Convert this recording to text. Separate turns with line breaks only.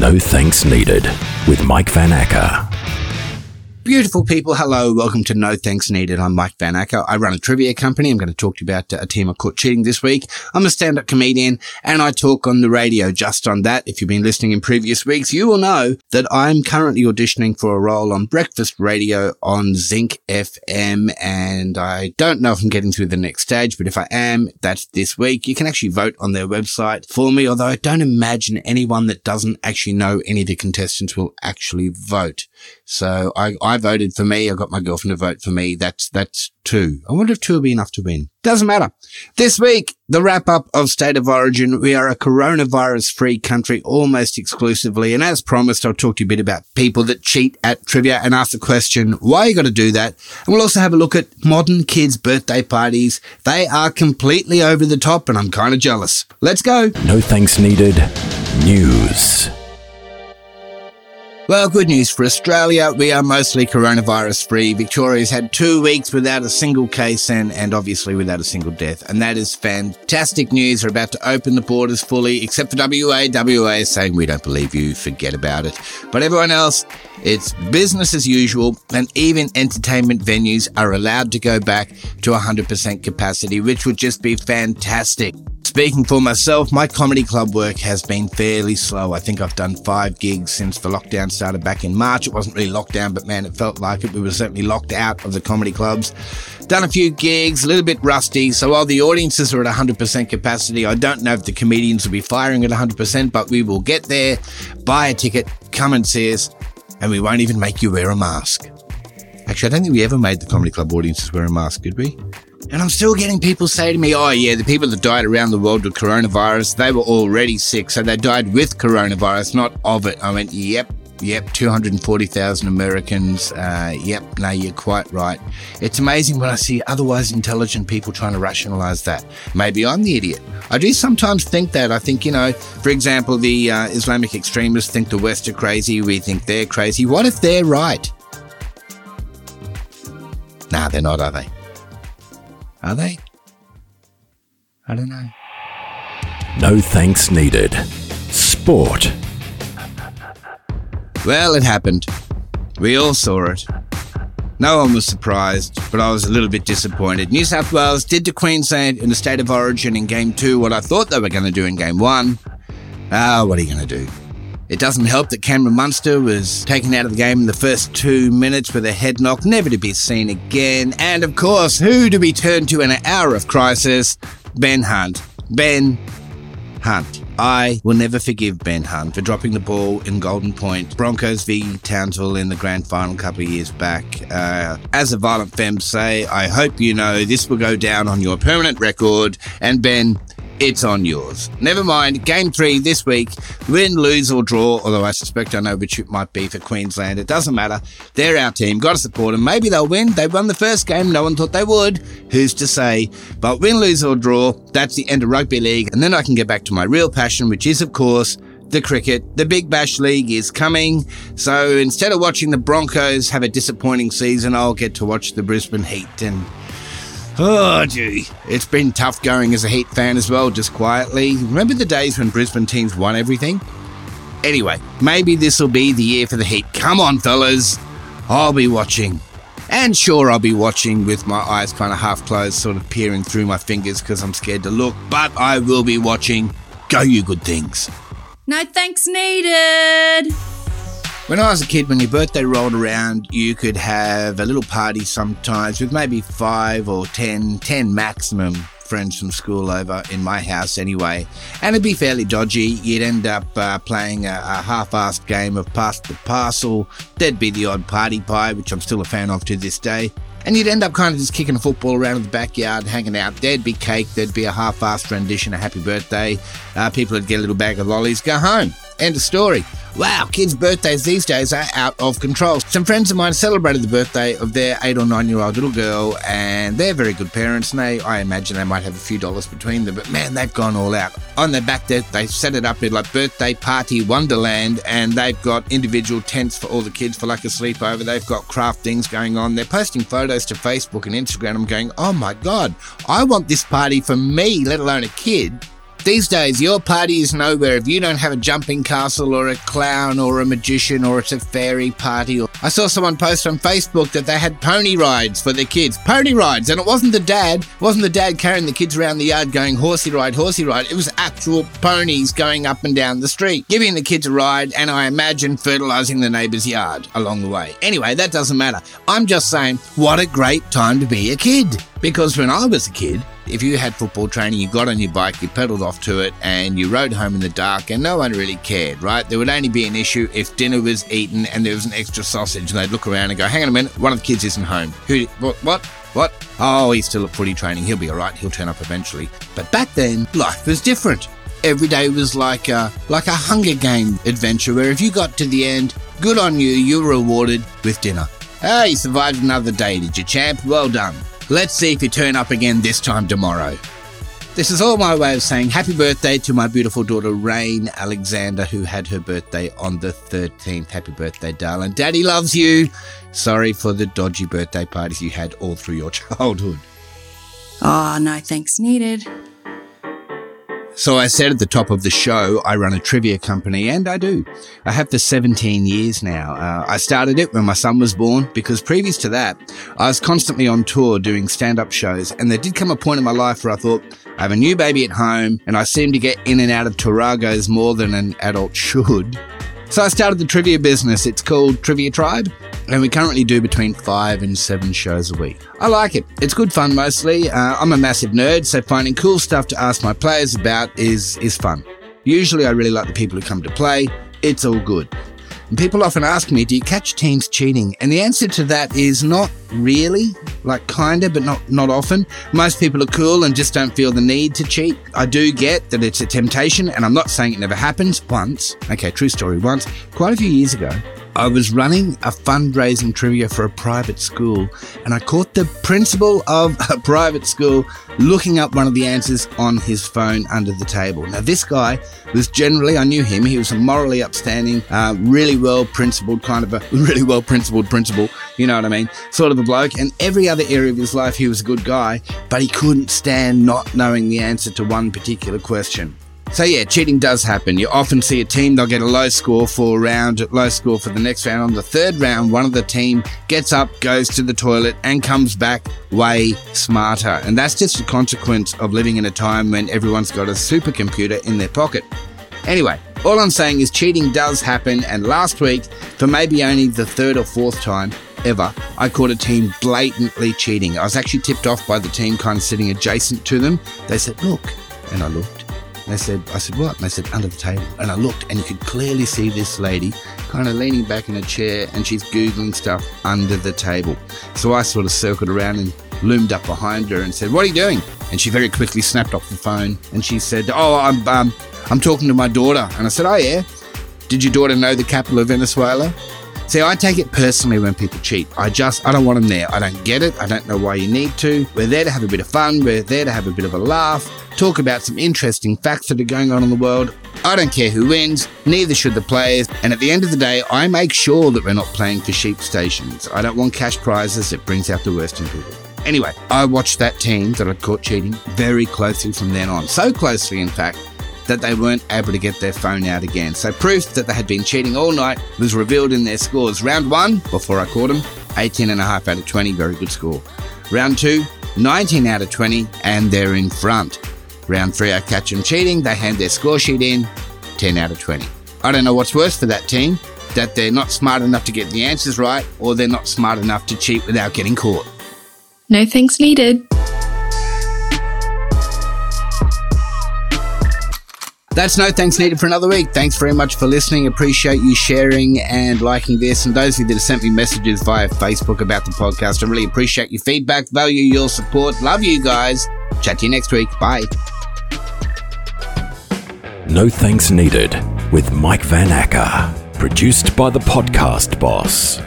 No Thanks Needed with Mike Van Acker.
Beautiful people, hello. Welcome to No Thanks Needed. I'm Mike Van Acker. I run a trivia company. I'm going to talk to you about uh, a team I caught cheating this week. I'm a stand-up comedian and I talk on the radio just on that. If you've been listening in previous weeks, you will know that I'm currently auditioning for a role on breakfast radio on Zinc FM. And I don't know if I'm getting through the next stage, but if I am, that's this week. You can actually vote on their website for me, although I don't imagine anyone that doesn't actually know any of the contestants will actually vote. So I, I voted for me. I got my girlfriend to vote for me. That's, that's two. I wonder if two will be enough to win. Doesn't matter. This week, the wrap up of State of Origin. We are a coronavirus free country almost exclusively. And as promised, I'll talk to you a bit about people that cheat at trivia and ask the question, why you got to do that? And we'll also have a look at modern kids' birthday parties. They are completely over the top and I'm kind of jealous. Let's go.
No Thanks Needed News.
Well, good news for Australia. We are mostly coronavirus free. Victoria's had two weeks without a single case and, and obviously without a single death. And that is fantastic news. We're about to open the borders fully, except for WA. WA is saying we don't believe you, forget about it. But everyone else, it's business as usual. And even entertainment venues are allowed to go back to 100% capacity, which would just be fantastic. Speaking for myself, my comedy club work has been fairly slow. I think I've done five gigs since the lockdown started back in March. It wasn't really lockdown, but man, it felt like it. We were certainly locked out of the comedy clubs. Done a few gigs, a little bit rusty. So while the audiences are at 100% capacity, I don't know if the comedians will be firing at 100%, but we will get there, buy a ticket, come and see us, and we won't even make you wear a mask. Actually, I don't think we ever made the comedy club audiences wear a mask, did we? And I'm still getting people say to me, oh, yeah, the people that died around the world with coronavirus, they were already sick. So they died with coronavirus, not of it. I went, yep, yep, 240,000 Americans. Uh, yep, no, you're quite right. It's amazing when I see otherwise intelligent people trying to rationalize that. Maybe I'm the idiot. I do sometimes think that. I think, you know, for example, the uh, Islamic extremists think the West are crazy. We think they're crazy. What if they're right? Nah, they're not, are they? Are they? I don't know.
No Thanks Needed. Sport.
Well, it happened. We all saw it. No one was surprised, but I was a little bit disappointed. New South Wales did to Queensland in the state of origin in game two what I thought they were going to do in game one. Ah, what are you going to do? It doesn't help that Cameron Munster was taken out of the game in the first two minutes with a head knock, never to be seen again. And of course, who do we turn to in an hour of crisis? Ben Hunt. Ben Hunt. I will never forgive Ben Hunt for dropping the ball in Golden Point, Broncos v Townsville in the grand final a couple of years back. Uh, as a violent femme say, I hope you know this will go down on your permanent record. And Ben, it's on yours. Never mind, game three this week, win, lose, or draw, although I suspect I know which it might be for Queensland. It doesn't matter. They're our team. Got to support them. Maybe they'll win. They won the first game. No one thought they would. Who's to say? But win, lose, or draw, that's the end of rugby league. And then I can get back to my real passion, which is, of course, the cricket. The Big Bash League is coming. So instead of watching the Broncos have a disappointing season, I'll get to watch the Brisbane Heat and Oh, gee. It's been tough going as a Heat fan as well, just quietly. Remember the days when Brisbane teams won everything? Anyway, maybe this will be the year for the Heat. Come on, fellas. I'll be watching. And sure, I'll be watching with my eyes kind of half closed, sort of peering through my fingers because I'm scared to look, but I will be watching. Go, you good things.
No thanks needed.
When I was a kid, when your birthday rolled around, you could have a little party sometimes with maybe five or ten, ten maximum friends from school over in my house anyway. And it'd be fairly dodgy. You'd end up uh, playing a, a half assed game of pass the parcel. There'd be the odd party pie, which I'm still a fan of to this day. And you'd end up kind of just kicking a football around in the backyard, hanging out. There'd be cake, there'd be a half assed rendition of Happy Birthday. Uh, people would get a little bag of lollies, go home. End of story. Wow, kids' birthdays these days are out of control. Some friends of mine celebrated the birthday of their eight or nine year old little girl, and they're very good parents. And they, I imagine, they might have a few dollars between them, but man, they've gone all out. On their back, there, they set it up in like birthday party wonderland, and they've got individual tents for all the kids for like a sleepover. They've got craft things going on. They're posting photos to Facebook and Instagram. I'm going, oh my god, I want this party for me, let alone a kid. These days, your party is nowhere if you don't have a jumping castle or a clown or a magician or it's a fairy party. I saw someone post on Facebook that they had pony rides for their kids. Pony rides, and it wasn't the dad, wasn't the dad carrying the kids around the yard going horsey ride, horsey ride. It was actual ponies going up and down the street, giving the kids a ride, and I imagine fertilizing the neighbor's yard along the way. Anyway, that doesn't matter. I'm just saying, what a great time to be a kid. Because when I was a kid, if you had football training, you got on your bike, you pedaled off to it, and you rode home in the dark, and no one really cared, right? There would only be an issue if dinner was eaten and there was an extra sausage, and they'd look around and go, hang on a minute, one of the kids isn't home. Who, what, what? What? Oh, he's still at footy training. He'll be all right. He'll turn up eventually. But back then, life was different. Every day was like a like a Hunger Game adventure where if you got to the end, good on you. You were rewarded with dinner. Ah, you survived another day, did you, champ? Well done. Let's see if you turn up again this time tomorrow. This is all my way of saying happy birthday to my beautiful daughter Rain Alexander, who had her birthday on the 13th. Happy birthday, darling. Daddy loves you. Sorry for the dodgy birthday parties you had all through your childhood.
Oh, no thanks needed.
So I said at the top of the show, I run a trivia company, and I do. I have for 17 years now. Uh, I started it when my son was born because previous to that, I was constantly on tour doing stand-up shows, and there did come a point in my life where I thought, I have a new baby at home, and I seem to get in and out of Taragos more than an adult should. So I started the trivia business. It's called Trivia Tribe, and we currently do between five and seven shows a week. I like it. It's good fun mostly. Uh, I'm a massive nerd, so finding cool stuff to ask my players about is is fun. Usually, I really like the people who come to play. It's all good. And people often ask me, do you catch teams cheating? And the answer to that is not really, like kinda, but not, not often. Most people are cool and just don't feel the need to cheat. I do get that it's a temptation, and I'm not saying it never happens. Once, okay, true story, once, quite a few years ago, I was running a fundraising trivia for a private school, and I caught the principal of a private school looking up one of the answers on his phone under the table. Now, this guy was generally, I knew him, he was a morally upstanding, uh, really well principled, kind of a really well principled principal, you know what I mean? Sort of a bloke. And every other area of his life, he was a good guy, but he couldn't stand not knowing the answer to one particular question. So yeah, cheating does happen. You often see a team, they'll get a low score for a round, low score for the next round. On the third round, one of the team gets up, goes to the toilet, and comes back way smarter. And that's just a consequence of living in a time when everyone's got a supercomputer in their pocket. Anyway, all I'm saying is cheating does happen, and last week, for maybe only the third or fourth time ever, I caught a team blatantly cheating. I was actually tipped off by the team kind of sitting adjacent to them. They said, Look, and I looked. They said, I said, what? And they said, under the table. And I looked and you could clearly see this lady kind of leaning back in a chair and she's Googling stuff under the table. So I sort of circled around and loomed up behind her and said, what are you doing? And she very quickly snapped off the phone and she said, oh, I'm, um, I'm talking to my daughter. And I said, oh, yeah. Did your daughter know the capital of Venezuela? See, I take it personally when people cheat. I just, I don't want them there. I don't get it. I don't know why you need to. We're there to have a bit of fun. We're there to have a bit of a laugh, talk about some interesting facts that are going on in the world. I don't care who wins, neither should the players. And at the end of the day, I make sure that we're not playing for sheep stations. I don't want cash prizes. It brings out the worst in people. Anyway, I watched that team that I'd caught cheating very closely from then on. So closely, in fact, that they weren't able to get their phone out again. So proof that they had been cheating all night was revealed in their scores. Round one, before I caught them, 18 and a half out of 20, very good score. Round two, 19 out of 20, and they're in front. Round three, I catch them cheating, they hand their score sheet in, 10 out of 20. I don't know what's worse for that team, that they're not smart enough to get the answers right, or they're not smart enough to cheat without getting caught.
No thanks needed.
That's no thanks needed for another week. Thanks very much for listening. Appreciate you sharing and liking this. And those of you that have sent me messages via Facebook about the podcast, I really appreciate your feedback, value your support. Love you guys. Chat to you next week. Bye.
No Thanks Needed with Mike Van Acker. Produced by the Podcast Boss.